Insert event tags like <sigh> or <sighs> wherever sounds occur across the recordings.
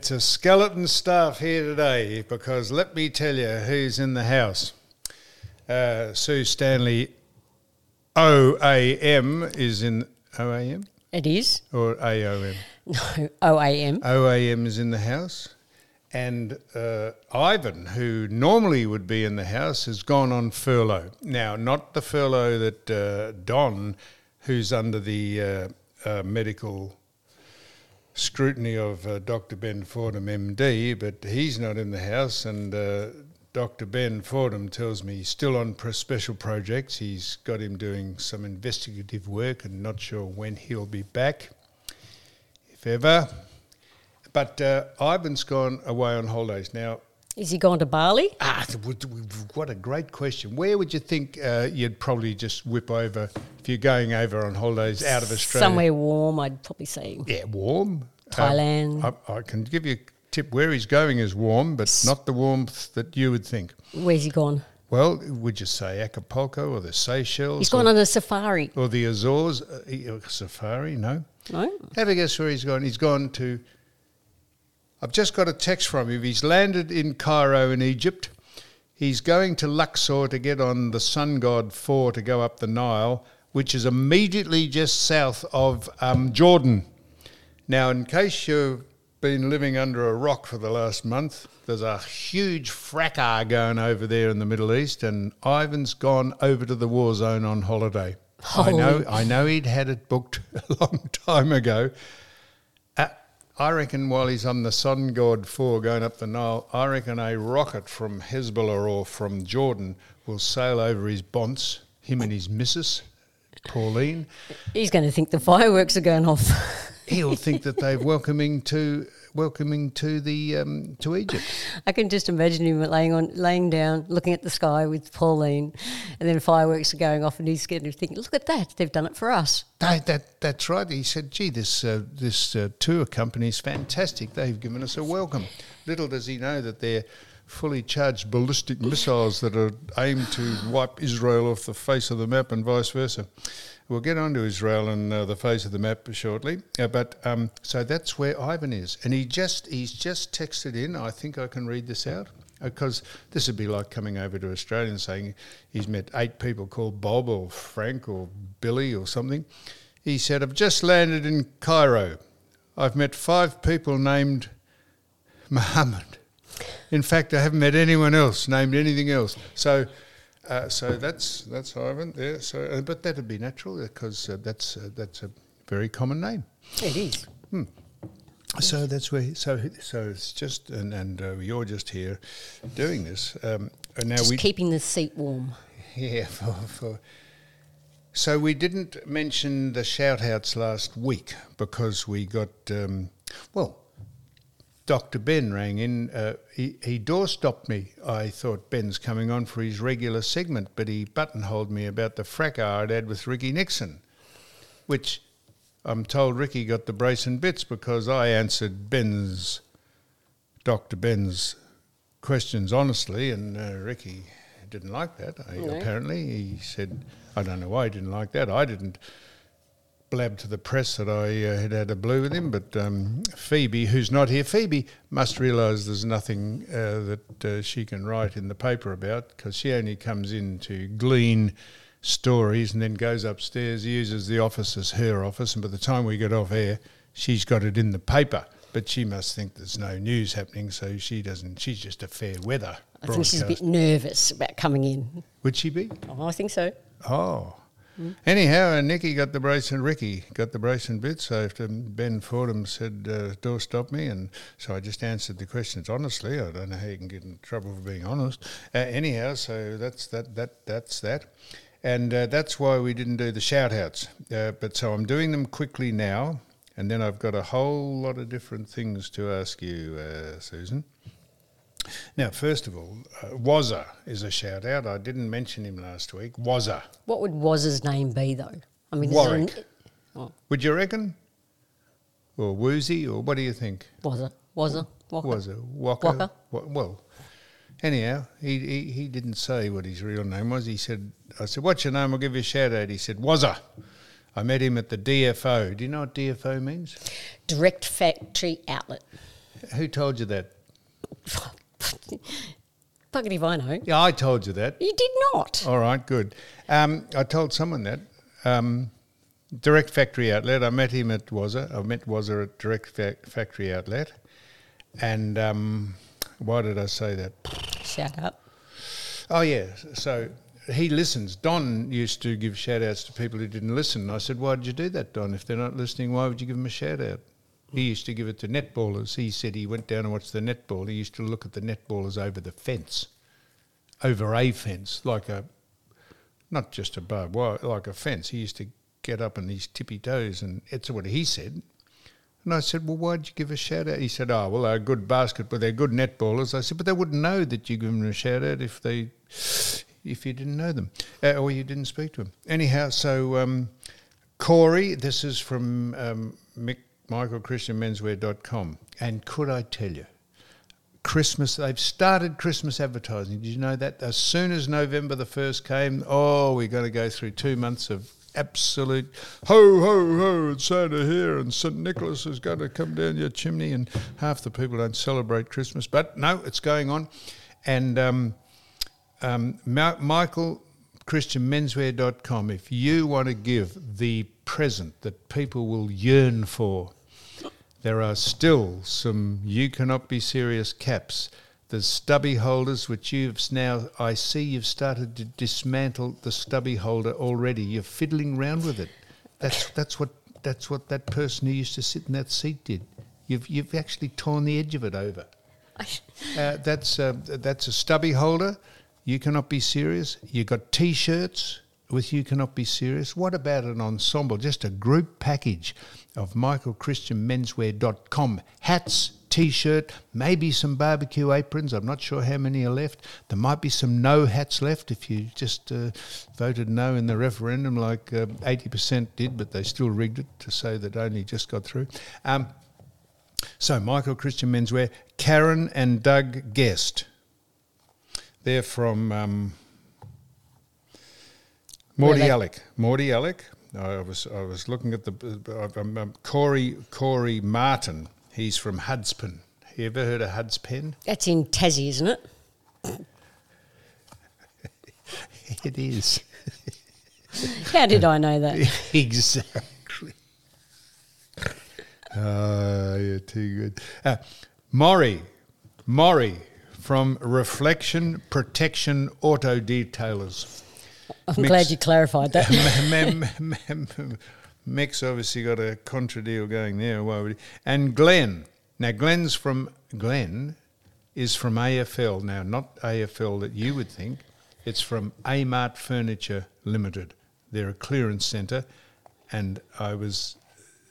It's a skeleton staff here today because let me tell you who's in the house. Uh, Sue Stanley, OAM, is in OAM It is. or AOM? No, OAM. OAM is in the house. And uh, Ivan, who normally would be in the house, has gone on furlough. Now, not the furlough that uh, Don, who's under the uh, uh, medical scrutiny of uh, Dr. Ben Fordham, MD, but he's not in the house. And uh, Dr. Ben Fordham tells me he's still on special projects. He's got him doing some investigative work and not sure when he'll be back, if ever. But uh, Ivan's gone away on holidays. Now, Is he gone to Bali? Ah, th- w- w- what a great question. Where would you think uh, you'd probably just whip over if you're going over on holidays out of Australia? Somewhere warm, I'd probably say. Yeah, warm. Thailand. Um, I, I can give you a tip where he's going is warm, but not the warmth that you would think. Where's he gone? Well, would you say Acapulco or the Seychelles? He's gone on a safari. or the Azores? Uh, uh, safari? No. No? Have a guess where he's gone. He's gone to. I've just got a text from him. He's landed in Cairo in Egypt. He's going to Luxor to get on the Sun God 4 to go up the Nile, which is immediately just south of um, Jordan. Now, in case you've been living under a rock for the last month, there's a huge fracas going over there in the Middle East, and Ivan's gone over to the war zone on holiday. I know, I know he'd had it booked <laughs> a long time ago. I reckon while he's on the Sun God 4 going up the Nile, I reckon a rocket from Hezbollah or from Jordan will sail over his bonce, him and his missus, Pauline. He's going to think the fireworks are going off. He'll think that they're welcoming to welcoming to the um, to Egypt. <laughs> I can just imagine him laying on, laying down, looking at the sky with Pauline, and then fireworks are going off, and he's going to think, "Look at that! They've done it for us." That, that that's right. He said, "Gee, this uh, this uh, tour company is fantastic. They've given us a welcome." Little does he know that they're fully charged ballistic missiles that are aimed to wipe Israel off the face of the map and vice versa. We'll get on to Israel and uh, the face of the map shortly. Uh, but um, so that's where Ivan is, and he just he's just texted in. I think I can read this out because this would be like coming over to Australia and saying he's met eight people called Bob or Frank or Billy or something. He said, I've just landed in Cairo. I've met five people named Muhammad. In fact, I haven't met anyone else named anything else. So, uh, so that's that's Ivan there. So, uh, but that'd be natural because uh, that's uh, that's a very common name. It is. So that's where. So so it's just and and uh, you're just here doing this. Um, and now Just we keeping the seat warm. yeah <laughs> for, for so we didn't mention the shout outs last week because we got um, well. Dr. Ben rang in. Uh, he, he doorstopped me. I thought Ben's coming on for his regular segment, but he buttonholed me about the fracas I'd had with Ricky Nixon, which I'm told Ricky got the brace and bits because I answered Ben's, Dr. Ben's questions honestly, and uh, Ricky didn't like that. I, No. Apparently, he said, I don't know why he didn't like that. I didn't blab to the press that I uh, had had a blue with him, but um, Phoebe, who's not here, Phoebe must realise there's nothing uh, that uh, she can write in the paper about because she only comes in to glean stories and then goes upstairs, uses the office as her office, and by the time we get off air, she's got it in the paper. But she must think there's no news happening, so she doesn't. She's just a fair weather. I think she's a bit nervous about coming in. Would she be? Oh, I think so. Oh. Anyhow, uh, Nicky got the brace and Ricky got the brace and bits So after Ben Fordham said, uh, door stop me. And so I just answered the questions honestly. I don't know how you can get in trouble for being honest. Uh, anyhow, so that's that, that, that's that. And uh, that's why we didn't do the shout outs. Uh, but so I'm doing them quickly now. And then I've got a whole lot of different things to ask you, uh, Susan. Now, first of all, uh, Wazza is a shout out. I didn't mention him last week. Wazza. What would Waz's name be, though? I mean, Warwick. an- Oh, Would you reckon? Or Woozy, or what do you think? Wazza. Wazza. Walker. Wazza? Walker? Walker. Wa- Well, anyhow, he, he, he didn't say what his real name was. He said, I said, what's your name? I'll give you a shout out. He said, Wazza. I met him at the DFO. Do you know what DFO means? Direct factory outlet. Who told you that? <laughs> <laughs> Buggity if I know. Yeah, I told you that. You did not. All right, good. Um, I told someone that. Um, direct Factory Outlet. I met him at Wazza. I met Wazza at Direct Fa- Factory Outlet. And um, why did I say that? Shout out. Oh, yeah. So he listens. Don used to give shout outs to people who didn't listen. I said, Why did you do that, Don? If they're not listening, why would you give them a shout out? He used to give it to netballers. He said he went down and watched the netball. He used to look at the netballers over the fence, over a fence, like a, not just a barbed wire, like a fence. He used to get up on his tippy toes, and that's what he said. And I said, Well, why'd you give a shout out? He said, Oh, well, they're good basket, but they're good netballers. I said, But they wouldn't know that you give them a shout out if they, if you didn't know them uh, or you didn't speak to them. Anyhow, so um, Corey, this is from um, Mick, michaelchristianmenswear.com. And could I tell you, Christmas, they've started Christmas advertising. Did you know that? As soon as November the 1st came, oh, we're going to go through two months of absolute ho, ho, ho, it's Santa here, and St. Nicholas is going to come down your chimney, and half the people don't celebrate Christmas. But no, it's going on. And um, um, Ma- Michael ChristianMenswear.com. If you want to give the present that people will yearn for, there are still some You Cannot Be Serious caps. There's stubby holders, which you've now, I see you've started to dismantle the stubby holder already. You're fiddling round with it. That's, that's, what, that's what that person who used to sit in that seat did. You've, you've actually torn the edge of it over. Uh, that's uh, that's a stubby holder. You cannot be serious. You got T-shirts with "You cannot be serious." What about an ensemble? Just a group package of MichaelChristianMenswear.com hats, T-shirt, maybe some barbecue aprons. I'm not sure how many are left. There might be some no hats left if you just uh, voted no in the referendum, like uh, 80% did, but they still rigged it to say that only just got through. Um, so, Michael Christian Menswear, Karen and Doug Guest. They're from um, Morty they- Alec. Morty Alec. I was I was looking at the uh, um, um, Corey Corey Martin. He's from Hadspen. You ever heard of Hadspen? That's in Tassie, isn't it? <laughs> It is How did I know that? <laughs> exactly. Ah, you're too good. Uh, Maury, Maury from Reflection Protection Auto Detailers. I'm Mix- glad you clarified that. <laughs> Mick's obviously got a contra deal going there. Why would he? And Glenn. Now, Glenn's from Glenn is from AFL. Now, not AFL that you would think. It's from Amart Furniture Limited. They're a clearance centre, and I was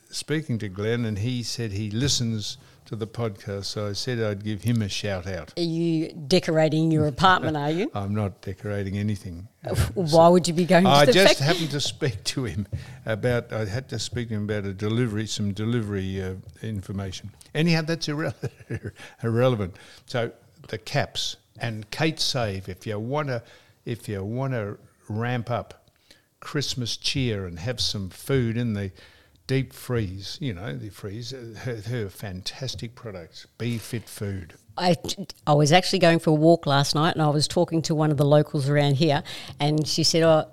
speaking to Glenn, and he said he listens to the podcast. So I said I'd give him a shout out. Are you decorating your apartment, are you? <laughs> I'm not decorating anything. <laughs> Why would you be going to I just fact- happened to speak to him about. I had to speak to him about a delivery, some delivery uh, information. Anyhow, that's irre- <laughs> irrelevant. So the caps and Kate Save. If you want to, if you want to ramp up Christmas cheer and have some food in the deep freeze, you know, the freeze. uh, Her, her fantastic products. Be fit food. I, I was actually going for a walk last night and I was talking to one of the locals around here and she said, oh,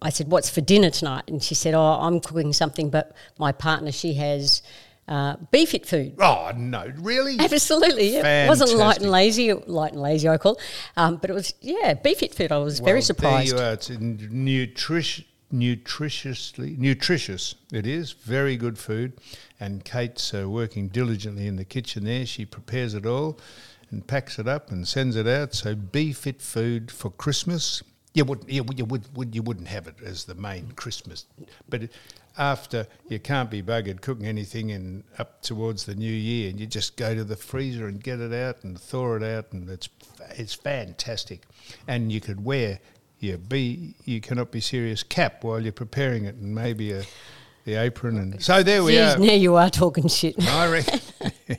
I said, what's for dinner tonight? And she said, oh, I'm cooking something, but my partner, she has uh, beef it food. Oh no, really? Absolutely, yeah. It wasn't light and lazy, light and lazy, I call, it. um, but it was yeah, beef it food. I was very Well, surprised. There you are. It's nutrish, nutritiously nutritious. It is very good food, and Kate's uh, working diligently in the kitchen there. She prepares it all and packs it up and sends it out. So be fit food for Christmas. You would you, would- you would, would you wouldn't have it as the main Christmas, but after you can't be buggered cooking anything in up towards the new year, and you just go to the freezer and get it out and thaw it out, and it's it's fantastic. And you could wear your be you cannot be serious cap while you're preparing it, and maybe a the apron, and so there we Jeez, are. now you are talking shit. <laughs> I reckon, <laughs>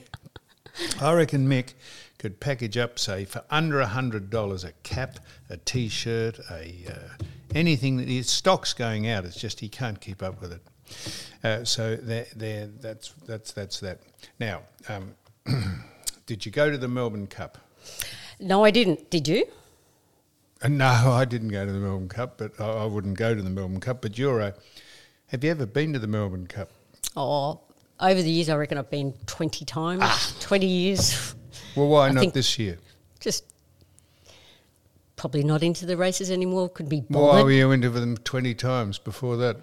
I reckon Mick could package up, say, for under a hundred dollars, a cap, a T-shirt, a uh, anything that his stock's going out. It's just he can't keep up with it. Uh, so there, there, that's that's that's that. Now, um, <clears throat> did you go to the Melbourne Cup? No, I didn't. Did you? Uh, no, <laughs> I didn't go to the Melbourne Cup, but I, I wouldn't go to the Melbourne Cup. But you're a. Have you ever been to the Melbourne Cup? Oh, over the years, I reckon I've been 20 times, 20 years. Well, why I not think- this year? Just probably not into the races anymore. Could be Why were you into them twenty times before that?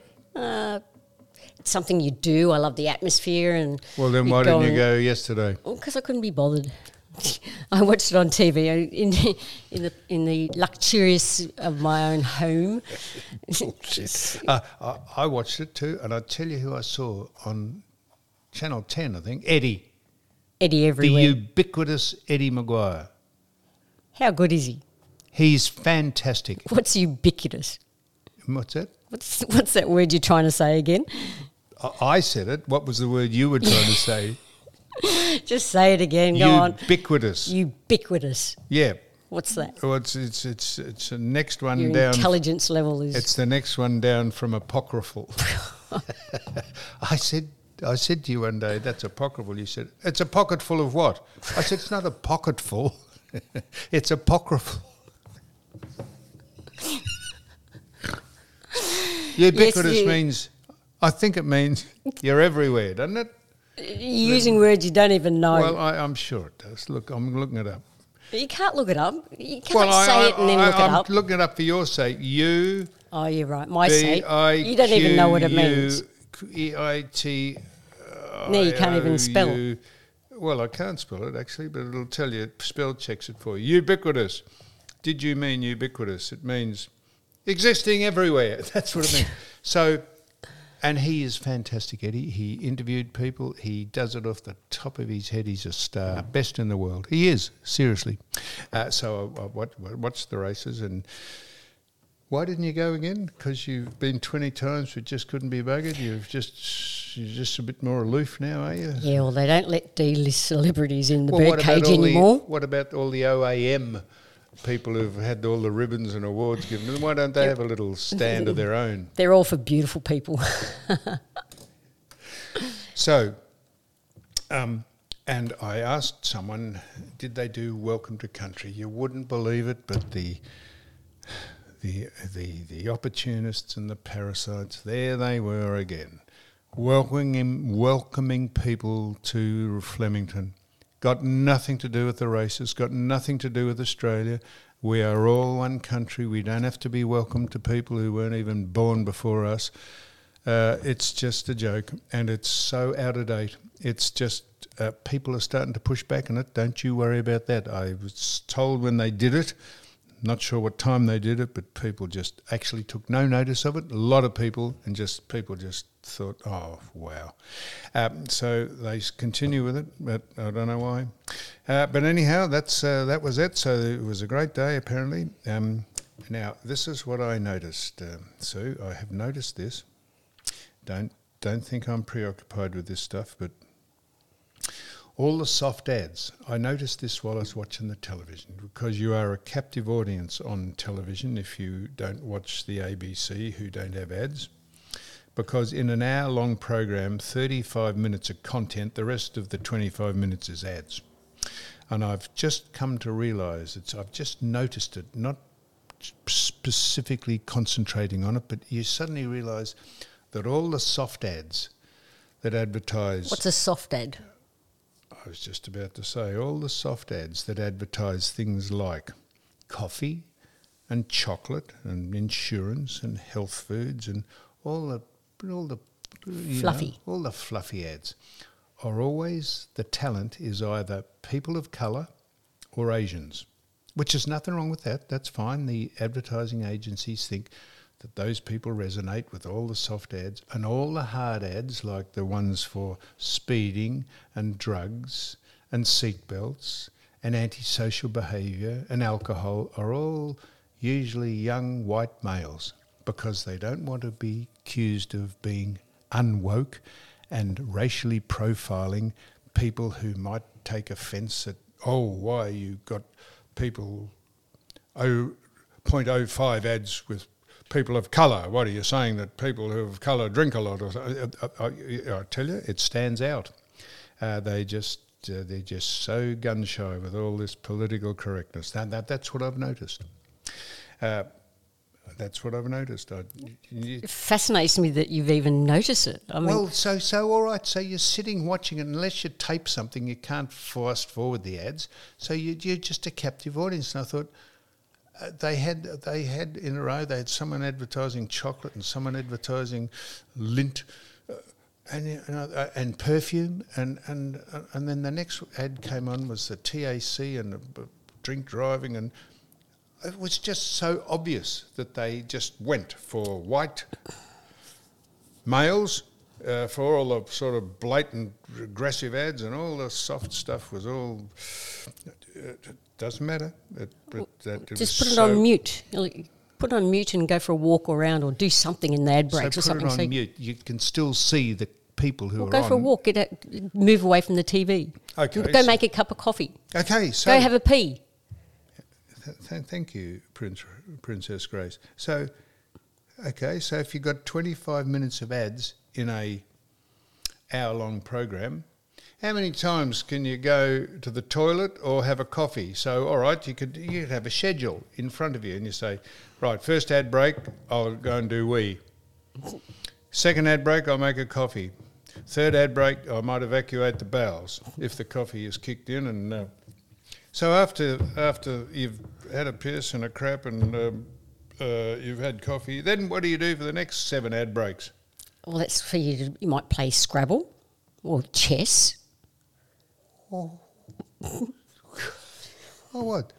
It's something you do. I love the atmosphere. and Well, then why didn't you go yesterday? because I couldn't be bothered. <laughs> I watched it on TV I- in in the in the luxurious of my own home. <laughs> Uh, I, I watched it too, and I tell you who I saw on Channel Ten. I think Eddie, Eddie everywhere. the ubiquitous Eddie McGuire. How good is he? He's fantastic. What's ubiquitous? What's that? What's what's that word you're trying to say again? I, I said it. What was the word you were trying to say? <laughs> <laughs> Just say it again. Go on. Ubiquitous. Ubiquitous. yeah. What's that? Well, it's it's it's it's the next one Your down. intelligence level is. It's the next one down from apocryphal. <laughs> <laughs> I said, I said to you one day, that's apocryphal. You said, it's a pocket full of what? I said, it's not a pocket full. it's apocryphal. Ubiquitous you- means, I think it means you're everywhere, doesn't it? Using words you don't even know. Well, I, I'm sure it does. Look, I'm looking it up. you can't look it up. You can't well, say I, it and then I, look it up. I'm looking it up for your sake. You oh, you're right. My sake. You don't even know what it means. E I T. Uh, no, you can't even spell. Well, I can't spell it actually, but it'll tell you. Spell checks it for you. Ubiquitous. Did you mean ubiquitous? It means existing everywhere. <laughs> That's what it means. So, and he is fantastic, Eddie. He interviewed people. He does it off the top of his head. He's a star, best in the world. He is seriously. Uh, so I, I watch- watched the races and. Why didn't you go again? Because you've been twenty times, but just couldn't be buggered. You've just you're just a bit more aloof now, are you? Yeah, well, they don't let D-list celebrities in the Well, birdcage all the anymore. what about all the OAM people who've had all the ribbons and awards given them? Why don't they have a little stand of their own? <laughs> They're all for beautiful people. <laughs> So, um, and I asked someone, did they do Welcome to Country? You wouldn't believe it, but the the the the opportunists and the parasites, there they were again, welcoming welcoming people to Flemington. Got nothing to do with the races. Got nothing to do with Australia. We are all one country. We don't have to be welcome to people who weren't even born before us. Uh, it's just a joke, and it's so out of date. It's just uh, people are starting to push back on it. Don't you worry about that. I was told when they did it, not sure what time they did it, but people just actually took no notice of it. A lot of people, and just people just thought, "Oh, wow." Um, so they continue with it, but I don't know why. Uh, but anyhow, that's uh, that was it. So it was a great day, apparently. Um, now this is what I noticed, um Sue. I have noticed this. Don't don't think I'm preoccupied with this stuff, but all the soft ads. I noticed this while I was watching the television because you are a captive audience on television if you don't watch the ABC who don't have ads. Because in an hour long program, 35 minutes of content, the rest of the 25 minutes is ads. And I've just come to realize it's, I've just noticed it, not specifically concentrating on it, but you suddenly realize that all the soft ads that advertise What's a soft ad? I was just about to say all the soft ads that advertise things like coffee and chocolate and insurance and health foods and all the all the you know, all the fluffy ads are always the talent is either people of color or Asians, which is nothing wrong with that. That's fine. The advertising agencies think that those people resonate with all the soft ads and all the hard ads, like the ones for speeding and drugs and seatbelts and antisocial behaviour and alcohol, are all usually young white males because they don't want to be accused of being unwoke and racially profiling people who might take offence at, oh, why you got people oh, 0.05 ads with people of colour. What are you saying that people who of colour drink a lot? I, I, I, I tell you, it stands out. Uh, they just uh, they're just so gun shy with all this political correctness. That, that that's what I've noticed. Uh, that's what I've noticed. I, you- It fascinates me that you've even noticed it. I mean, well, so so all right. So you're sitting watching it. Unless you tape something, you can't fast forward the ads. So you, you're just a captive audience. And I thought uh, they had they had in a row. They had someone advertising chocolate and someone advertising lint. uh, And uh, and perfume and and uh, and then the next ad came on was the TAC and the drink driving and it was just so obvious that they just went for white males uh, for all the sort of blatant aggressive ads and all the soft stuff was all it doesn't matter it, it just put it so- on mute. Put it on mute and go for a walk around or do something in the ad so breaks put or something. it on So- mute you can still see the people who are go for a walk. Get move away from the TV. Okay, Go so- make a cup of coffee. okay so Go have a pee. Th- th- thank you, Prince, Princess Grace. So, okay, so if you've got 25 minutes of ads in a hour-long program, how many times can you go to the toilet or have a coffee? So, all right, you could you could have a schedule in front of you, and you say, right, first ad break, I'll go and do wee. Second ad break, I'll make a coffee. Third ad break, I might evacuate the bowels if the coffee is kicked in and. Uh, so after after you've had a piss and a crap and um, uh, you've had coffee, then what do you do for the next seven ad breaks? Well, that's for you. To, you might play Scrabble or chess. Oh, <laughs> what?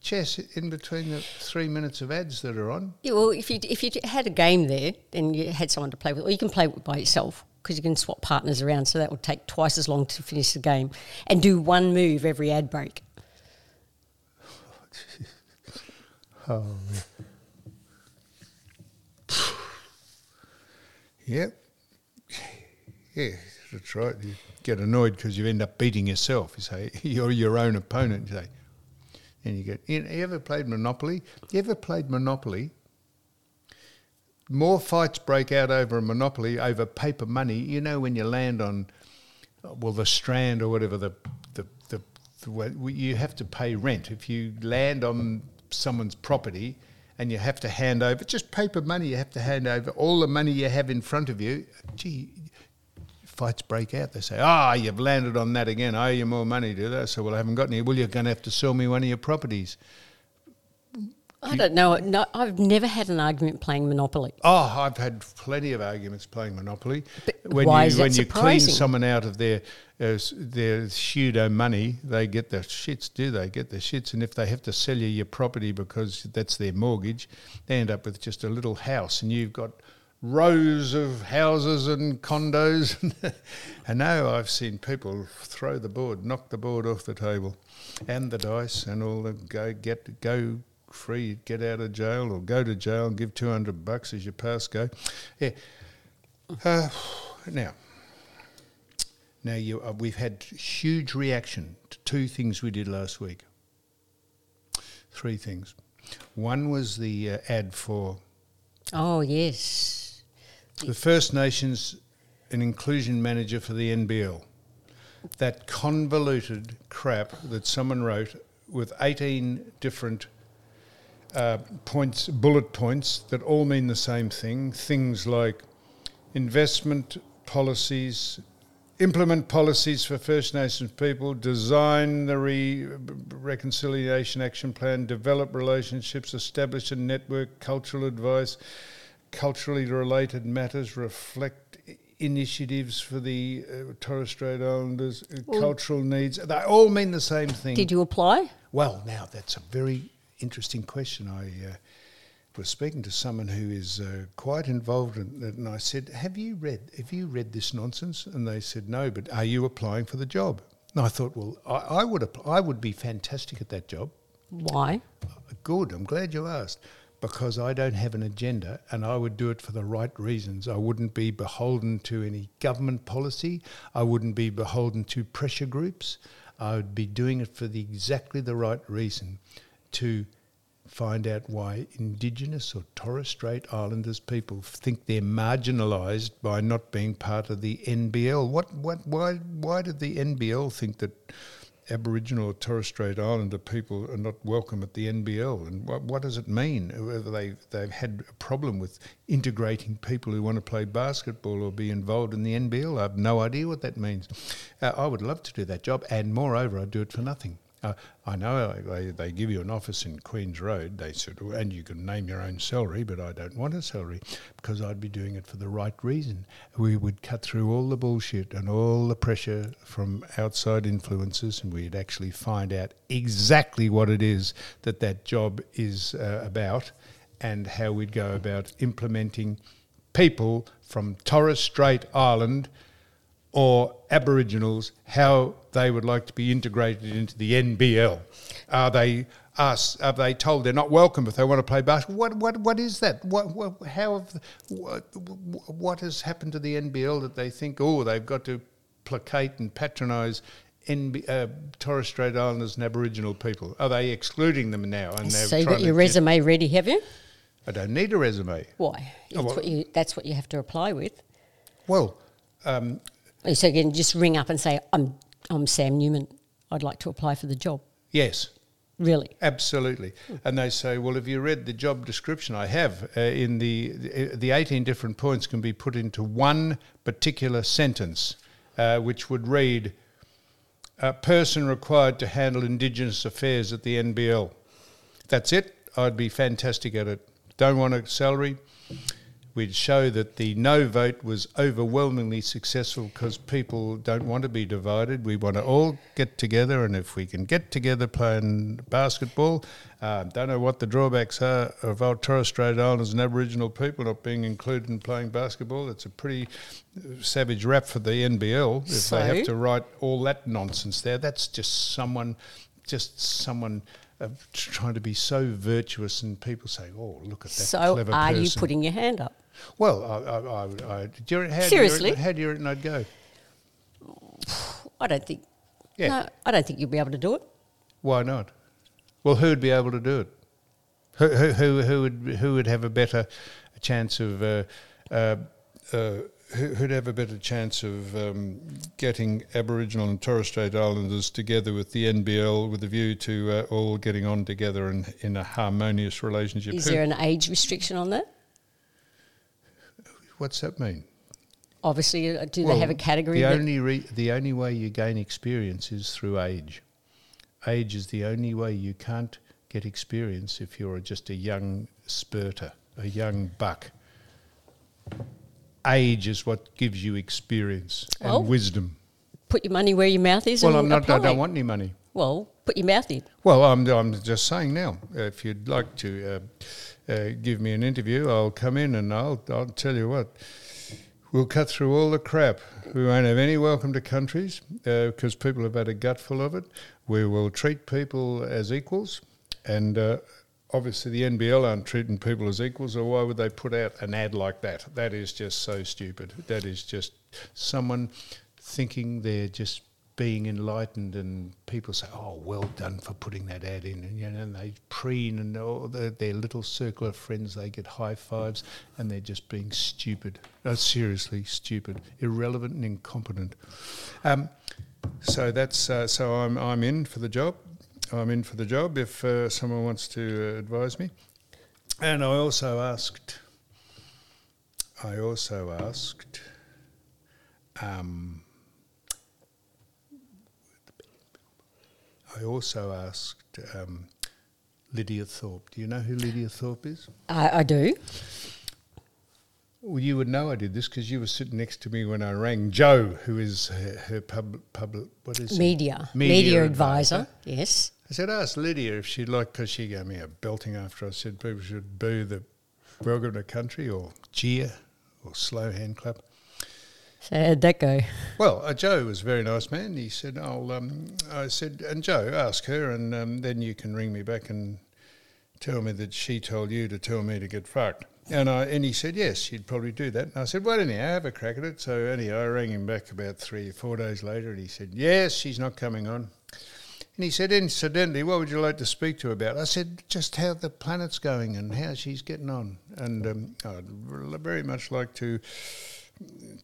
Chess in between the three minutes of ads that are on. Yeah, well, if you if you had a game there, then you had someone to play with, or you can play by yourself because you can swap partners around. So that would take twice as long to finish the game, and do one move every ad break. <laughs> Oh, Yep. Yeah, that's right. You get annoyed because you end up beating yourself. You say <laughs> you're your own opponent. You say, and you get. You, you ever played Monopoly? You ever played Monopoly? More fights break out over a Monopoly over paper money. You know when you land on, uh, well, the Strand or whatever the you have to pay rent if you land on someone's property and you have to hand over just paper money. You have to hand over all the money you have in front of you. Gee, fights break out. They say, "Ah, you've landed on that again. I owe you more money, do they?" So, well, I haven't got any. Well, you're going to have to sell me one of your properties. I don't know. No, I've never had an argument playing Monopoly. Oh, I've had plenty of arguments playing Monopoly. But when why you is that when you clean someone out of their uh, their pseudo money, they get the shits. Do they get the shits? And if they have to sell you your property because that's their mortgage, they end up with just a little house, and you've got rows of houses and condos. <laughs> and now I've seen people throw the board, knock the board off the table, and the dice, and all the go get go free, get out of jail, or go to jail and give two hundred bucks as your pass go. Yeah. Uh, now, now you, uh, we've had huge reaction to two things we did last week. Three things. One was the uh, ad for Oh yes, the First Nations an inclusion manager for the NBL. That convoluted crap that someone wrote with 18 different uh, points, bullet points that all mean the same thing. Things like investment policies, implement policies for First Nations people, design the re- reconciliation action plan, develop relationships, establish a network, cultural advice, culturally related matters, reflect initiatives for the uh, Torres Strait Islanders, uh, cultural needs. They all mean the same thing. did you apply? Well, now that's a very interesting question. I uh, was speaking to someone who is uh, quite involved in it, and I said, "Have you read? Have you read this nonsense?" And they said, "No, but are you applying for the job?" And I thought, "Well, I, I would. App- I would be fantastic at that job." Why? Good. I'm glad you asked. Because I don't have an agenda and I would do it for the right reasons. I wouldn't be beholden to any government policy. I wouldn't be beholden to pressure groups. I would be doing it for the exactly the right reason to find out why Indigenous or Torres Strait Islanders people think they're marginalised by not being part of the NBL. What, what, why, why did the NBL think that Aboriginal or Torres Strait Islander people are not welcome at the NBL, and what, what does it mean? Whether they they've had a problem with integrating people who want to play basketball or be involved in the NBL, I have no idea what that means. Uh, I would love to do that job, and moreover, I'd do it for nothing. Uh, I know they, they give you an office in Queens Road. They said, and you can name your own salary, but I don't want a salary because I'd be doing it for the right reason. We would cut through all the bullshit and all the pressure from outside influences, and we'd actually find out exactly what it is that that job is uh, about, and how we'd go about implementing people from Torres Strait Island or Aboriginals how they would like to be integrated into the NBL. Are they us? Are they told they're not welcome if they want to play basketball? What what what is that? What, what how have, what, what has happened to the NBL that they think oh they've got to placate and patronise NB, uh, Torres Strait Islanders and Aboriginal people? Are they excluding them now? And you got your to get- resume ready, have you? I don't need a resume. Why? That's, well- what you, that's what you have to apply with. Well, um, So again, just ring up and say, I'm, I'm Sam Newman. I'd like to apply for the job. yes. Really? Absolutely. And they say, well, have you read the job description? I have. Uh, in the, the 18 different points can be put into one particular sentence, uh, which would read, a person required to handle Indigenous affairs at the NBL. That's it. I'd be fantastic at it. Don't want a salary. We'd show that the no vote was overwhelmingly successful because people don't want to be divided. We want to all get together, and if we can get together playing basketball, uh, don't know what the drawbacks are of our Torres Strait Islanders and Aboriginal people not being included in playing basketball. It's a pretty uh, savage rap for the NBL if So? they have to write all that nonsense there. That's just someone, just someone. Uh, trying to be so virtuous, and people say, "Oh, look at that So are person." you putting your hand up? Well, I, I, I, I, you, how Seriously? Do you, how do you reckon I'd go? I don't think. Yeah. No, I don't think you'll be able to do it. Why not? Well, who'd be able to do it? Who, who, who, who would who would have a better chance of uh, uh, uh, who, who'd have a better chance of um, getting Aboriginal and Torres Strait Islanders together with the NBL with a view to uh, all getting on together and in a harmonious relationship? Is Who- there an age restriction on that? What's that mean? Obviously, uh, do Well, they have a category? The only re- the only way you gain experience is through age. Age is the only way you can't get experience if you're just a young spurter, a young buck. Age is what gives you experience and wisdom. put your money where your mouth is. Well, I'm not. I don't want any money. Well, put your mouth in. Well, I'm, I'm just saying now. If you'd like to uh, uh, give me an interview, I'll come in and I'll, I'll tell you what. We'll cut through all the crap. We won't have any welcome to countries because people have had a gutful of it. We will treat people as equals, and uh, obviously the NBL aren't treating people as equals. Or why would they put out an ad like that? That is just so stupid. That is just someone thinking they're just being enlightened and people say, "Oh, well done for putting that ad in," and you know, and they preen and all their, their little circle of friends, they get high fives, and they're just being stupid. No, seriously, stupid, irrelevant, and incompetent. Um, so that's uh, so I'm I'm in for the job. I'm in for the job if uh, someone wants to uh, advise me. And I also asked. I also asked. Um, I also asked um, Lydia Thorpe. Do you know who Lydia Thorpe is? I, I do. Well, you would know I did this because you were sitting next to me when I rang Joe, who is her, her pub, public, what is it? Media. Media Media, advisor. advisor. Yes. I said, ask Lydia if she'd like, because she gave me a belting after I said people should boo the welcome to country or cheer or slow hand clap. So how'd that go? Well, uh, Joe was a very nice man. He said, "I'll." Um, I said, "And Joe, ask her, and um, then you can ring me back and tell me that she told you to tell me to get fucked." And I and he said, "Yes, she'd probably do that." And I said, "Well, anyhow, have a crack at it." So anyhow, I rang him back about three or four days later, and he said, "Yes, she's not coming on." And he said, incidentally, what would you like to speak to about? I said, just how the planet's going and how she's getting on. And um, I'd very much like to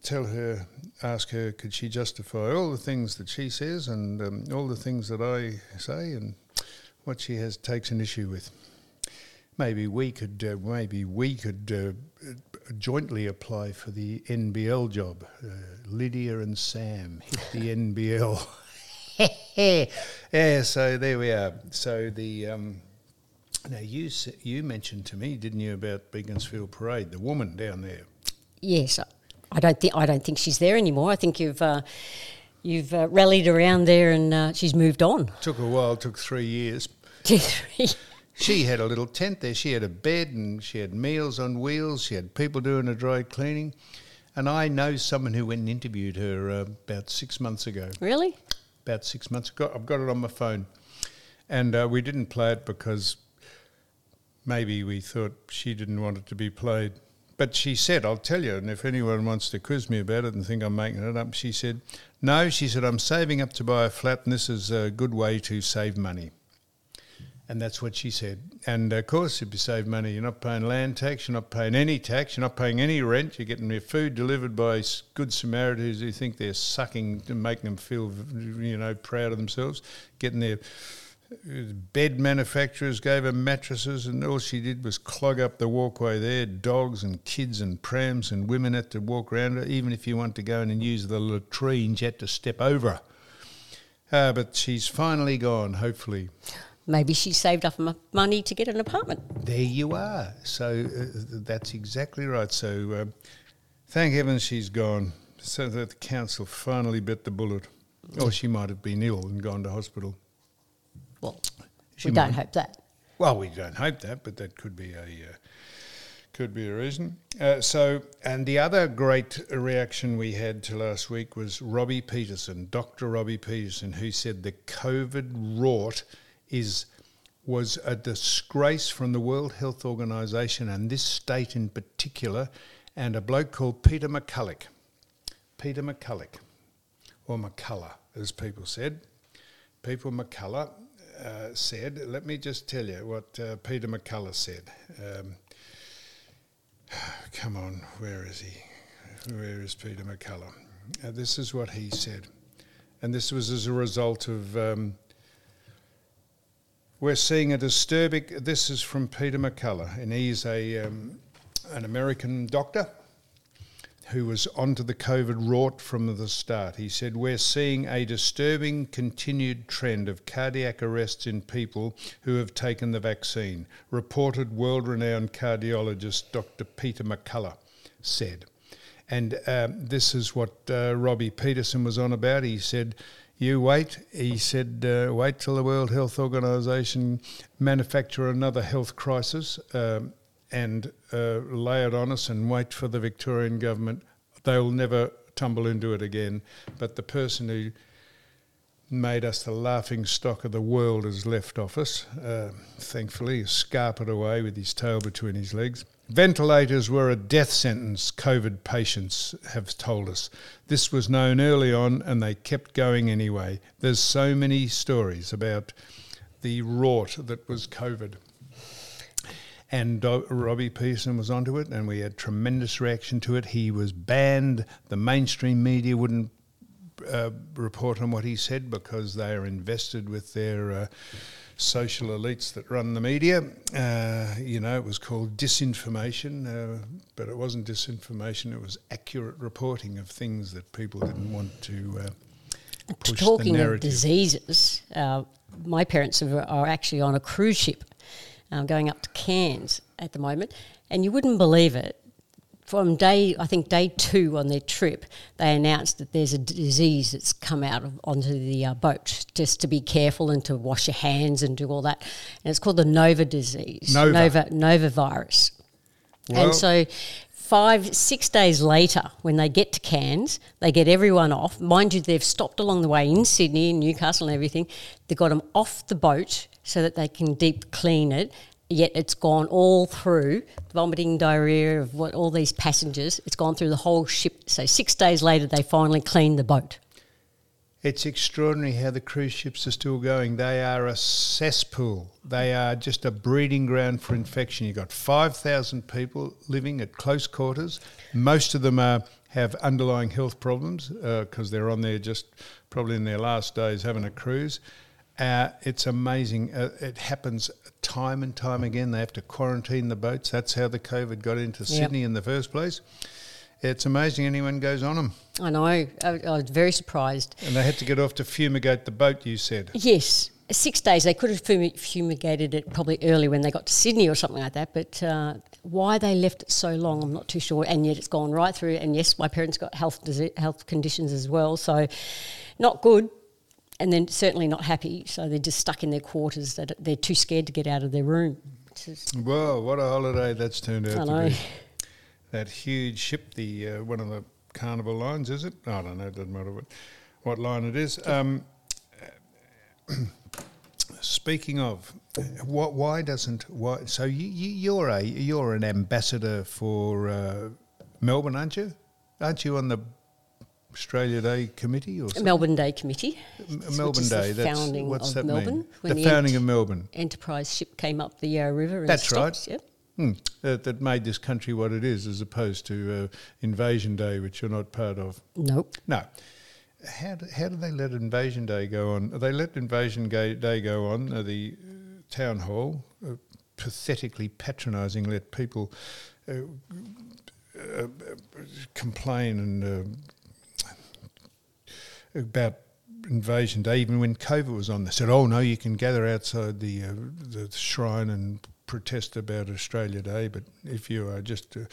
tell her, ask her, could she justify all the things that she says and um, all the things that I say and what she has takes an issue with. Maybe we could, uh, maybe we could uh, jointly apply for the NBL job. Uh, Lydia and Sam hit the <laughs> NBL. <laughs> yeah, so there we are. So the um, now you you mentioned to me, didn't you, about Beaconsfield Parade, the woman down there. Yes, I don't think I don't think she's there anymore. I think you've uh, you've uh, rallied around there and uh, she's moved on. Took a while, took three years. <laughs> She had a little tent there. She had a bed and she had meals on wheels. She had people doing the dry cleaning. And I know someone who went and interviewed her uh, about six months ago. really? About six months ago. I've got it on my phone. And uh, we didn't play it because maybe we thought she didn't want it to be played. But she said, I'll tell you, and if anyone wants to quiz me about it and think I'm making it up, she said, No, she said, I'm saving up to buy a flat and this is a good way to save money. And that's what she said. And of course, if you save money, you're not paying land tax, you're not paying any tax, you're not paying any rent, you're getting your food delivered by good Samaritans who think they're sucking to make them feel, you know, proud of themselves, getting their bed manufacturers gave her mattresses, and all she did was clog up the walkway there. Dogs and kids and prams and women had to walk around her. Even if you want to go in and use the latrines, you had to step over her. Uh, but she's finally gone, hopefully. Maybe she saved up enough money to get an apartment. There you are. So uh, that's exactly right. So um, thank heavens she's gone, so that the council finally bit the bullet. Or she might have been ill and gone to hospital. Well, She we don't hope that. Well, we don't hope that, but that could be a uh, could be a reason. Uh, so, and the other great reaction we had to last week was Robbie Peterson, Dr. Robbie Peterson, who said the COVID rort is was a disgrace from the World Health Organization and this state in particular, and a bloke called Peter McCulloch. Peter McCulloch, or McCullough, as people said. People McCullough uh, said, let me just tell you what uh, Peter McCullough said. Um, <sighs> come on, where is he? Where is Peter McCullough? Uh, this is what he said. And this was as a result of. Um, we're seeing a disturbing. This is from Peter McCullough, and he's a um, an American doctor who was onto the COVID rort from the start. He said, We're seeing a disturbing continued trend of cardiac arrests in people who have taken the vaccine, reported world renowned cardiologist Dr. Peter McCullough said. And um, this is what uh, Robbie Peterson was on about. He said, you wait. He said, uh, wait till the World Health Organization manufacture another health crisis um, and uh, lay it on us and wait for the Victorian government. They'll never tumble into it again. But the person who made us the laughing stock of the world has left office. Uh, thankfully, he's scarpered away with his tail between his legs. Ventilators were a death sentence, COVID patients have told us. This was known early on and they kept going anyway. There's so many stories about the rort that was COVID. And Robbie Pearson was onto it, and we had tremendous reaction to it. He was banned. The mainstream media wouldn't uh, report on what he said because they are invested with their uh, social elites that run the media. Uh, you know, it was called disinformation, uh, but it wasn't disinformation, it was accurate reporting of things that people didn't want to uh, push the Talking of diseases, uh, my parents are, are actually on a cruise ship um, going up to Cairns at the moment, and you wouldn't believe it. from day, I think day two on their trip, they announced that there's a disease that's come out of, onto the uh, boat, just to be careful and to wash your hands and do all that. And it's called the Nova disease, Nova. Nova, Nova virus. Well- and so five, six days later, when they get to Cairns, they get everyone off. Mind you, they've stopped along the way in Sydney and Newcastle and everything. They got them off the boat so that they can deep clean it. Yet it's gone all through vomiting, diarrhea of what all these passengers. It's gone through the whole ship. So six days later, they finally cleaned the boat. It's extraordinary how the cruise ships are still going. They are a cesspool. They are just a breeding ground for infection. You've got 5,000 people living at close quarters. Most of them are, have underlying health problems uh, because they're on there just probably in their last days having a cruise. Uh, it's amazing. Uh, it happens time and time again. They have to quarantine the boats. That's how the COVID got into Sydney in the first place. It's amazing anyone goes on them. I know. I, I was very surprised. And they had to get off to fumigate the boat, you said. Yes, six days. They could have fumi- fumigated it probably early when they got to Sydney or something like that. But uh, why they left it so long, I'm not too sure. And yet it's gone right through. And yes, my parents got health dise- health conditions as well, so not good. And then certainly not happy. So they're just stuck in their quarters. That they're too scared to get out of their room. Whoa, what a holiday that's turned out to be. <laughs> That huge ship, the uh, one of the carnival lines, is it? I don't know, it doesn't matter what, what line it is. Um, <clears throat> speaking of, what, why doesn't why? So you, you you're a you're an ambassador for uh, Melbourne, aren't you? Aren't you on the Australia Day committee or something? Melbourne Day Committee. M- Melbourne is the Day. That's founding what's of that Melbourne. mean? when The the founding ent- of Melbourne. Enterprize ship came up the Yarra River. And That's stopped, right. Yep. Hmm. That, that made this country what it is, as opposed to uh, Invasion Day, which you're not part of. Nope. No. How do, how do they let Invasion Day go on? They let Invasion Day go on. Uh, the uh, town hall, uh, pathetically patronising, let people uh, uh, complain and uh, about Invasion Day. Even when COVID was on, they said, "Oh no, you can gather outside the uh, the shrine and." Protest about Australia Day, but if you are just a,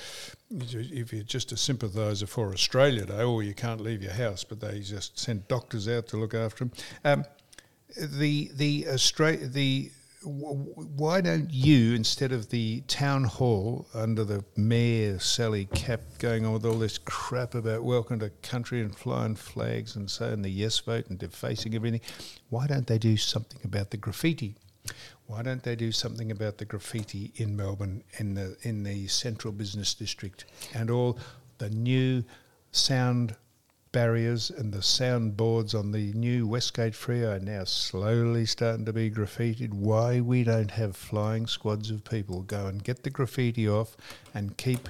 if you're just a sympathiser for Australia Day, or you can't leave your house, but they just sent doctors out to look after them. Um, the the Australia the why don't you instead of the town hall under the mayor Sally Capp going on with all this crap about welcome to country and flying flags and saying the yes vote and defacing everything, why don't they do something about the graffiti? Why don't they do something about the graffiti in Melbourne in the in the central business district and all the new sound barriers and the sound boards on the new Westgate Freeway are now slowly starting to be graffitied. Why we don't have flying squads of people go and get the graffiti off and keep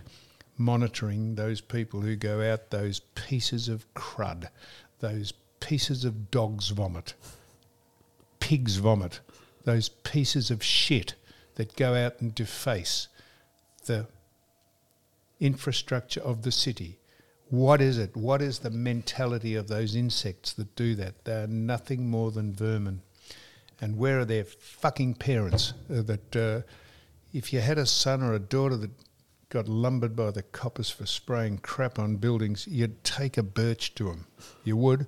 monitoring those people who go out those pieces of crud, those pieces of dog's vomit, pig's vomit, those pieces of shit that go out and deface the infrastructure of the city. What is it? What is the mentality of those insects that do that? They are nothing more than vermin. And where are their fucking parents uh, that uh, if you had a son or a daughter that got lumbered by the coppers for spraying crap on buildings, you'd take a birch to them. You would.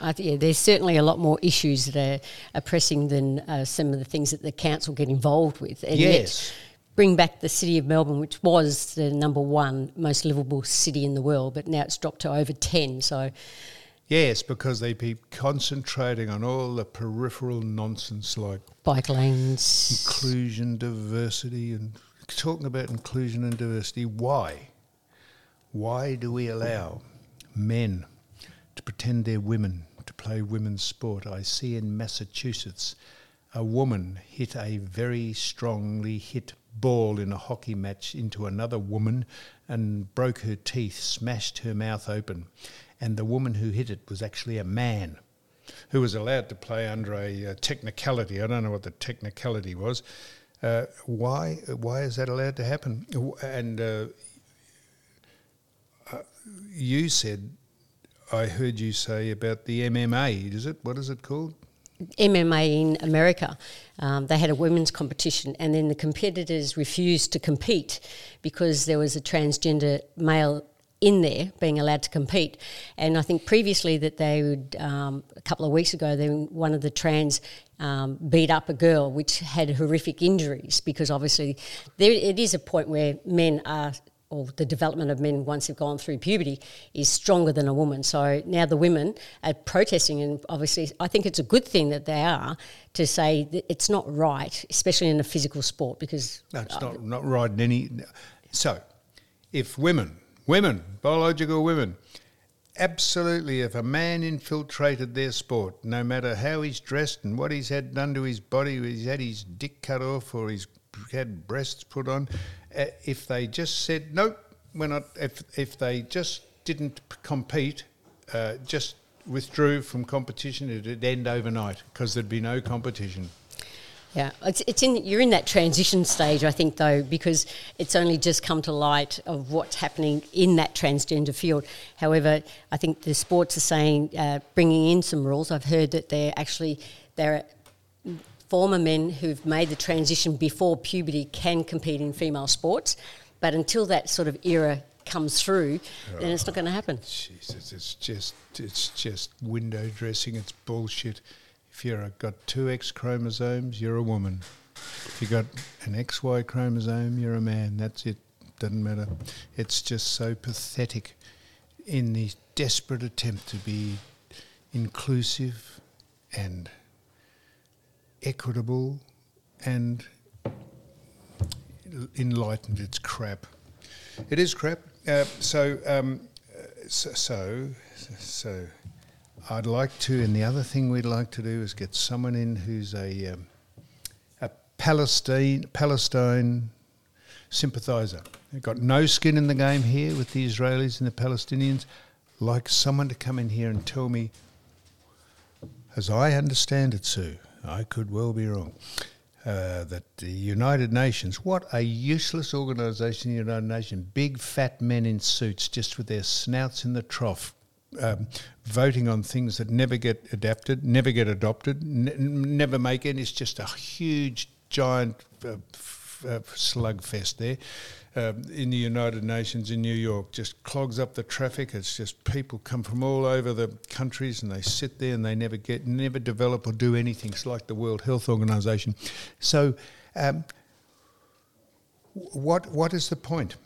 I th- yeah, there's certainly a lot more issues that are, are pressing than uh, some of the things that the council get involved with. And Yes. yet bring back the city of Melbourne, which was the number one most livable city in the world, but now it's dropped to over 10. So, Yes, because they keep concentrating on all the peripheral nonsense like bike lanes. inclusion, diversity, and talking about inclusion and diversity. Why? Why do we allow men to pretend they're women to play women's sport? I see in Massachusetts a woman hit a very strongly hit ball in a hockey match into another woman and broke her teeth, smashed her mouth open. And the woman who hit it was actually a man who was allowed to play under a uh, technicality. I don't know what the technicality was. Uh, why? Why is that allowed to happen? And uh, uh, you said, I heard you say about the MMA. Is it? What is it called? MMA in America. Um, they had a women's competition, and then the competitors refused to compete because there was a transgender male in there being allowed to compete. And I think previously that they would, um, a couple of weeks ago, then one of the trans um, beat up a girl, which had horrific injuries because obviously there it is a point where men are. Or the development of men once they've gone through puberty is stronger than a woman. So now the women are protesting, and obviously, I think it's a good thing that they are to say that it's not right, especially in a physical sport, because No, it's not, not right in any. So, if women, women, biological women, absolutely, if a man infiltrated their sport, no matter how he's dressed and what he's had done to his body, he's had his dick cut off or he's had breasts put on, uh, if they just said, nope, we're not, if, if they just didn't compete, uh, just withdrew from competition, it'd end overnight because there'd be no competition. Yeah, it's, it's in you're in that transition stage, I think, though, because it's only just come to light of what's happening in that transgender field. However, I think the sports are saying uh, bringing in some rules. I've heard that they're actually there are former men who've made the transition before puberty can compete in female sports, but until that sort of era comes through, then it's not going to happen. Jesus, it's just it's just window dressing. It's bullshit. If you've got two X chromosomes, you're a woman. If you've got an XY chromosome, you're a man. That's it. Doesn't matter. It's just so pathetic in the desperate attempt to be inclusive and equitable and enlightened. It's crap. It is crap. Uh, so, um, so, so, so, I'd like to, and the other thing we'd like to do is get someone in who's a um, a Palestine Palestine sympathiser. They've got no skin in the game here with the Israelis and the Palestinians. Like someone to come in here and tell me, as I understand it, Sue, I could well be wrong. Uh, that the United Nations, what a useless organisation, the United Nations, big fat men in suits just with their snouts in the trough, um, voting on things that never get adapted, never get adopted, never make it. It's just a huge, giant uh, f- uh, slugfest there. Um, in the United Nations in New York, just clogs up the traffic. It's just people come from all over the countries and they sit there and they never get, never develop or do anything. It's like the World Health Organization. So, um, what what is the point?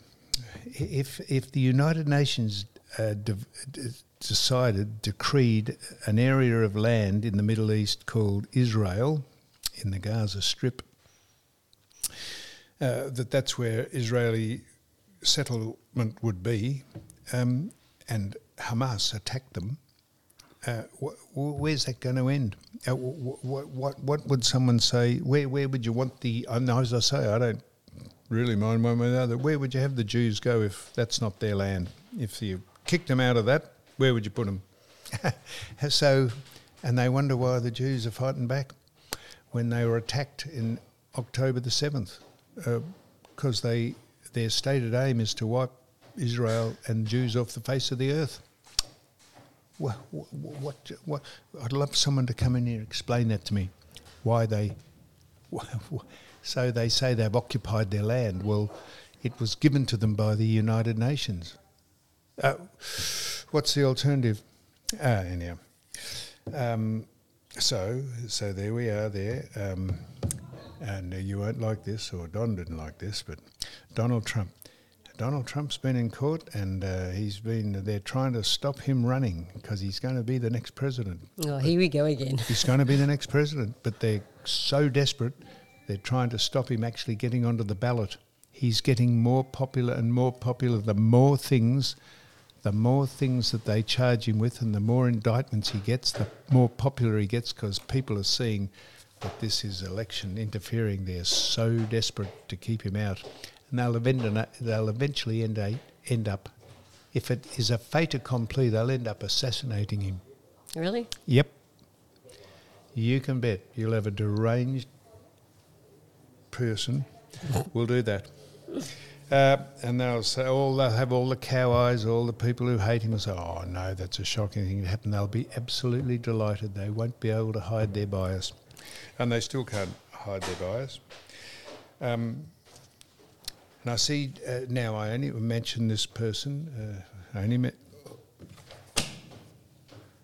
If if the United Nations uh, de- de- decided decreed an area of land in the Middle East called Israel, in the Gaza Strip, uh, that that's where Israeli settlement would be, um, and Hamas attacked them. Uh, wh- wh- where's that going to end? Uh, wh- wh- what what would someone say? Where where would you want the? Um, as I say, I don't really mind one way or the other. Where would you have the Jews go if that's not their land? If you kicked them out of that, where would you put them? <laughs> so, and they wonder why the Jews are fighting back when they were attacked in October the seventh, because they their stated aim is to wipe Israel and Jews off the face of the earth. What, what, what, I'd love someone to come in here and explain that to me. Why they, <laughs> so they say they've occupied their land. Well, it was given to them by the United Nations. Uh, what's the alternative? Ah, anyhow. Um, so, so there we are there. Um, and uh, you won't like this, or Don didn't like this, but Donald Trump. Donald Trump's been in court, and uh, he's been. They're trying to stop him running because he's going to be the next president. Oh, here we go again. <laughs> He's going to be the next president, but they're so desperate, they're trying to stop him actually getting onto the ballot. He's getting more popular and more popular. The more things, the more things that they charge him with, and the more indictments he gets, the more popular he gets because people are seeing that this is election interfering. They're so desperate to keep him out, and they'll, event- they'll eventually end, a, end up, if it is a fait accompli, they'll end up assassinating him. Really? Yep. You can bet you'll have a deranged person <laughs> will do that. Uh, and they'll say, all they'll have all the cow eyes, all the people who hate him will say, "Oh no, that's a shocking thing to happen." They'll be absolutely delighted. They won't be able to hide their bias, and they still can't hide their bias. Um, and I see uh, now. I only mention this person. Uh, I only.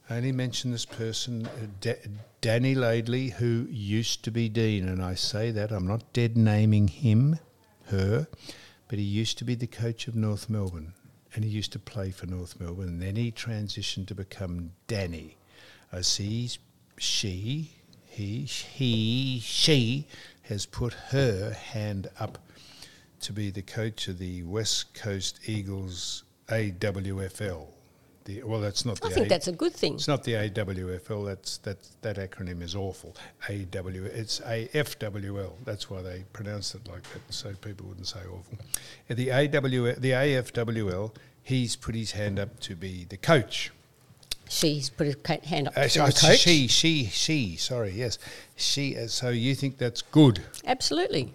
I only mention this person, uh, da- Danny Laidley, who used to be dean, and I say that I'm not dead naming him, her, but he used to be the coach of North Melbourne, and he used to play for North Melbourne, and then he transitioned to become Danny. I see she, he, he, she has put her hand up to be the coach of the West Coast Eagles AWFL. The, well, that's not I the think A- that's a good thing. it's not the AWFL. That's that that acronym is awful. AW. It's AFWL. That's why they pronounced it like that, so people wouldn't say awful. The AW, the AFWL. He's put his hand up to be the coach. She's put her hand up Uh, to so coach. She, she, she. Sorry, yes, she. Uh, so you think that's good? Absolutely.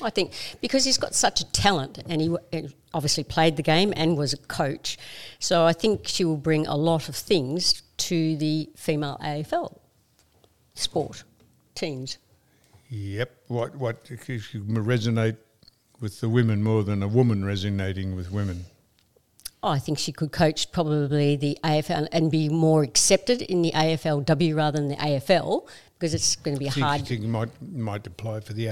I think because he's got such a talent and he w- obviously played the game and was a coach. So I think she will bring a lot of things to the female AFL sport teams. Yep. What what resonate with the women more than a woman resonating with women? I think she could coach probably the AFL and be more accepted in the AFLW rather than the AFL because it's going to be you hard. think you might might apply for the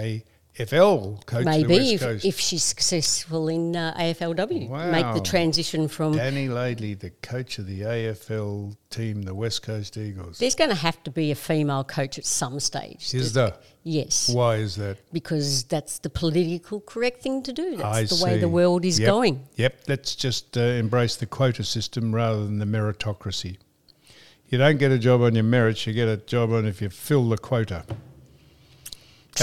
AFL coach Maybe if, if she's successful in uh, AFLW, make the transition from. Danny Laidley, the coach of the AFL team, the West Coast Eagles. There's going to have to be a female coach at some stage. Is there? Yes. Why is that? because that's the political correct thing to do. That's I the way the world is Yep. going. Yep, let's just uh, embrace the quota system rather than the meritocracy. You don't get a job on your merits, you get a job on if you fill the quota.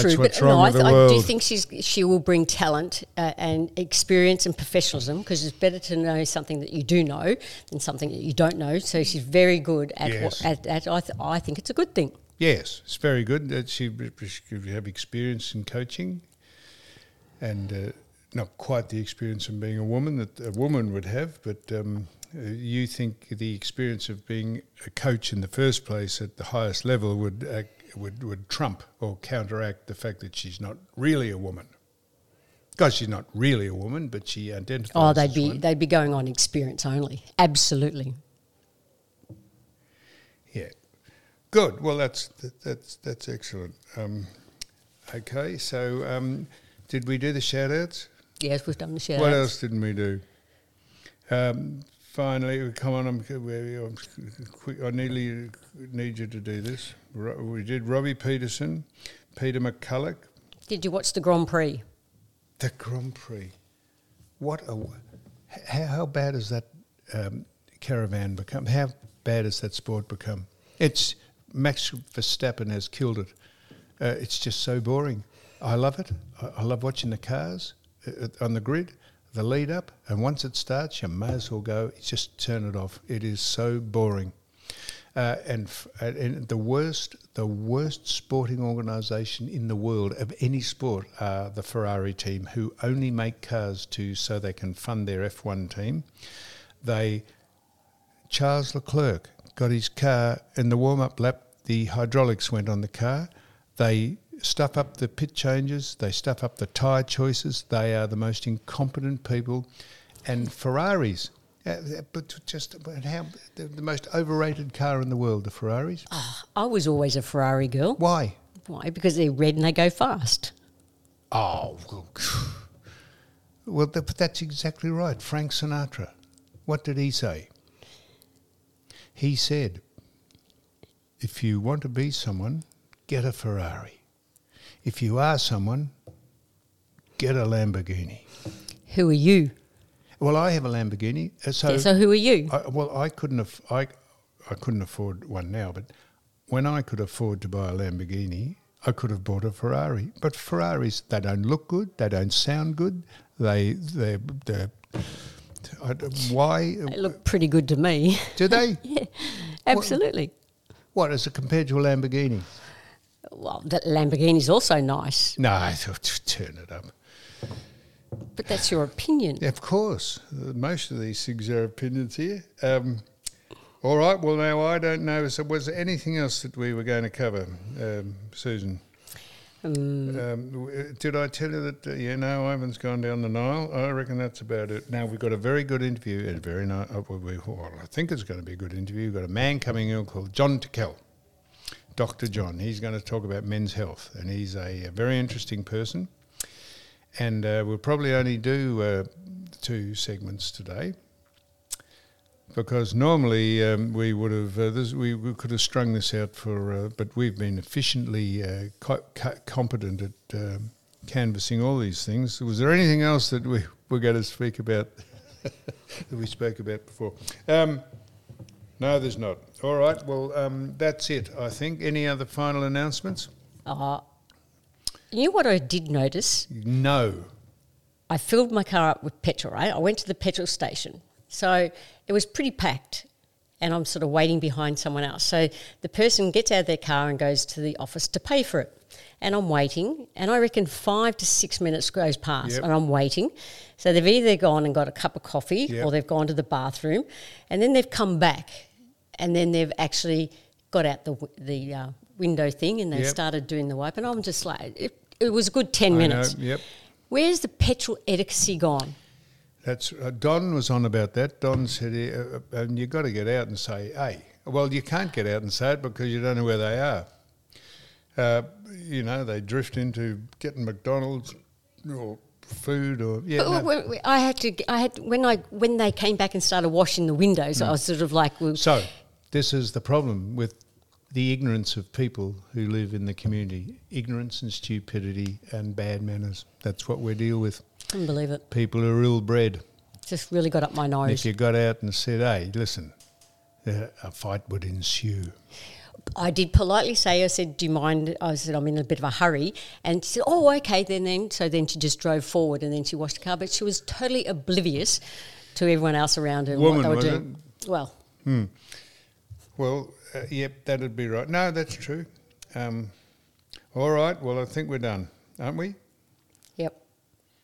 That's True, but no, I, th- I do think she's she will bring talent uh, and experience and professionalism because it's better to know something that you do know than something that you don't know. So she's very good at Yes. what at, at I, th- I think it's a good thing. Yes, it's very good that she should have experience in coaching, and uh, not quite the experience of being a woman that a woman would have. But um, you think the experience of being a coach in the first place at the highest level would act, would would trump or counteract the fact that she's not really a woman. Because she's not really a woman, but she identifies. Oh, they'd be one. they'd be going on experience only. Absolutely. Yeah, good. Well, that's that, that's that's excellent. Um, okay, so um, did we do the shout outs? Yes, we've done the shout What else didn't we do? Um, finally, come on, I'm, I'm quick. I nearly need you to do this. We did Robbie Peterson, Peter McCulloch, Did you watch the Grand Prix? the Grand Prix. What a how, how bad has that um, caravan become? How bad has that sport become? It's Max Verstappen has killed it. Uh, it's just so boring. I love it. I, I love watching the cars uh, on the grid, the lead up, and once it starts, you may as well go. Just turn it off. It is so boring. Uh, and, f- and- and the worst, the worst sporting organisation in the world of any sport are the Ferrari team, who only make cars to so they can fund their F1 team. They Charles Leclerc got his car in the warm-up lap. The hydraulics went on the car. They stuff up the pit changes. They stuff up the tyre choices. They are the most incompetent people. And Ferraris, uh, but just but how the, the most overrated car in the world, the Ferraris. I was always a Ferrari girl. Why? Why? Because they're red and they go fast. Oh, well, <sighs> well, th- that's exactly right. Frank Sinatra. What did he say? He said, if you want to be someone, get a Ferrari. If you are someone, get a Lamborghini. Who are you? Well, I have a Lamborghini. uh, So, Yeah, so who are you? I, well, I couldn't aff- I, I couldn't afford one now, but when I could afford to buy a Lamborghini, I could have bought a Ferrari. But Ferraris, they don't look good, they don't sound good. They they they I why They look pretty good to me. do they? <laughs> yeah, Absolutely. What as compared to a Lamborghini? Well, the Lamborghini's also nice. No, I thought, turn it up. But that's your opinion. Of course, uh, most of these things are opinions here. Um, all right. Well, now I don't know. So, was there anything else that we were going to cover, um, Susan? Um, Um, did I tell you that? Uh, yeah, no, Ivan's gone down the Nile. I reckon that's about it. Now we've got a very good interview, and very nice. Uh, we, well, I think it's going to be a good interview. We've got a man coming in called John Tickell, Doctor John. He's going to talk about men's health, and he's a, a very interesting person. And uh, we'll probably only do uh, two segments today. Because normally um, we would have uh, this, we, we could have strung this out for, uh, but we've been efficiently uh, co- co- competent at um, canvassing all these things. Was there anything else that we were going to speak about <laughs> that we spoke about before? Um, no, there's not. All right. Well, um, that's it. I think. Any other final announcements? uh, you know what I did notice? No. I filled my car up with petrol, right? I went to the petrol station. So it was pretty packed and I'm sort of waiting behind someone else. So the person gets out of their car and goes to the office to pay for it. And I'm waiting, and I reckon five to six minutes goes past, Yep. and I'm waiting. So they've either gone and got a cup of coffee, Yep. or they've gone to the bathroom, and then they've come back, and then they've actually got out the the uh, window thing, and they Yep. started doing the wipe. And I'm just like, it, it was a good ten I minutes. know. Yep. Where's the petrol etiquette gone? That's uh, Don was on about that. Don said, uh, uh, and you've got to get out and say, "Hey." Well, you can't get out and say it because you don't know where they are. Uh, you know, they drift into getting McDonald's or food or yeah. No. when- when- I had to. I had when I when they came back and started washing the windows. I was sort of like, well, So, this is the problem with the ignorance of people who live in the community ignorance and stupidity and bad manners. That's what we deal with. couldn't believe it. People are ill bred. Just really got up my nose. If you got out and said, hey, listen, uh, a fight would ensue. I did politely say, I said, "Do you mind?" I said, "I'm in a bit of a hurry," and she said, "Oh, okay." Then, then, so then she just drove forward, and then she washed the car, but she was totally oblivious to everyone else around her and Woman, what they were doing. Well, Well, uh, yep, that'd be right. No, that's true. Um, all right, well, I think we're done, aren't we? yep,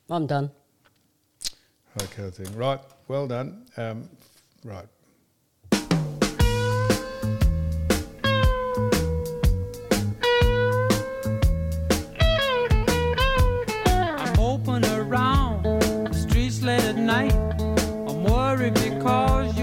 I'm done. Okay, I think. Right, well done. Um, right. I'm open around the streets late at night. I'm worried because you